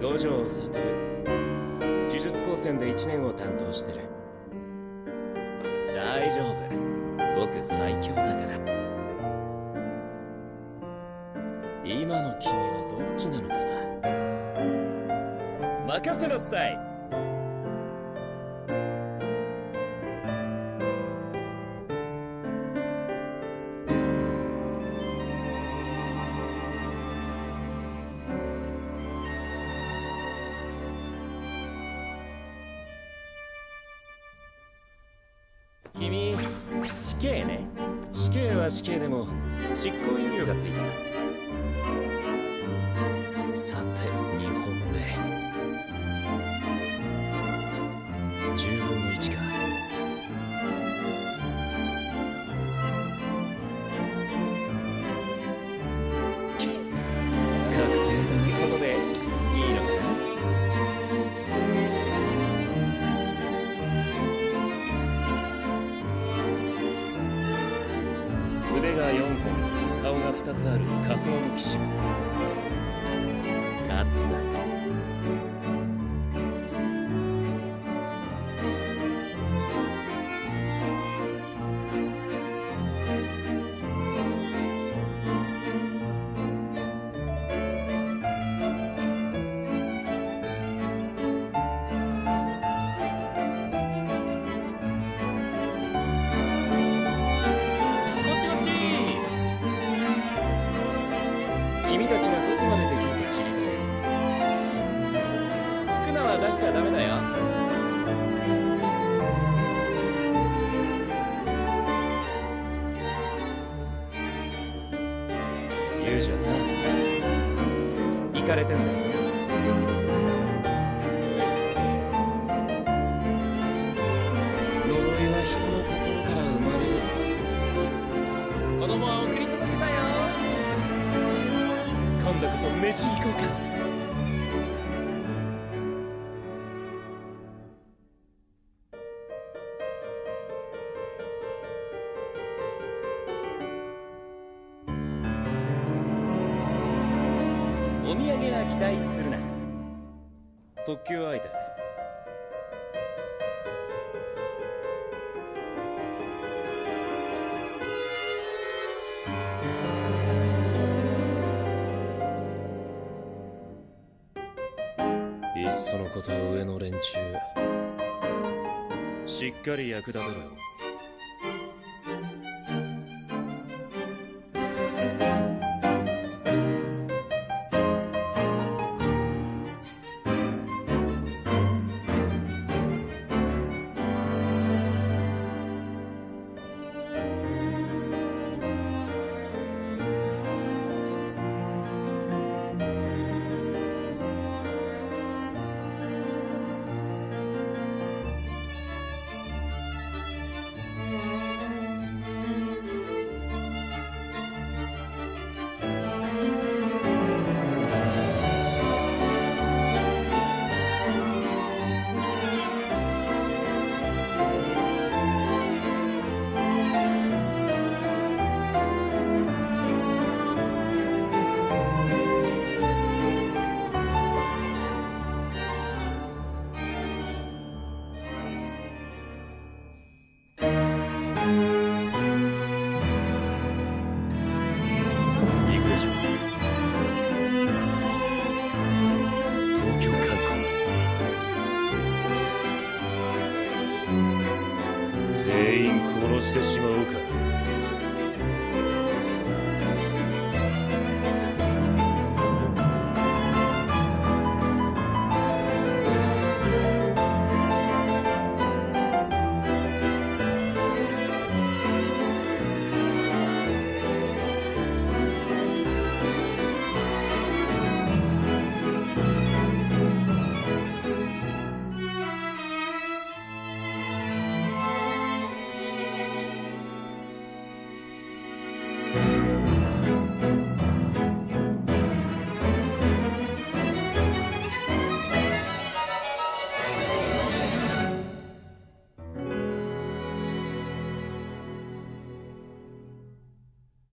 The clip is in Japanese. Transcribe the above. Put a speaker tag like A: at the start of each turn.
A: 五条悟呪術高専で1年を担当してる。大丈夫。僕最強だから。今の君はどっちなのかな？任せなさい。君死刑ね。死刑は死刑でも執行猶予がついた。2つある仮想の騎士。君たちがどこまでできるか知りたい。少なは出しちゃダメだよ。ユージはさ行かれてんだよ。今度こそ飯行こうか。お土産は期待するな。特急相手そのこと上の連中。しっかり役立てろよ。殺してしまおうか。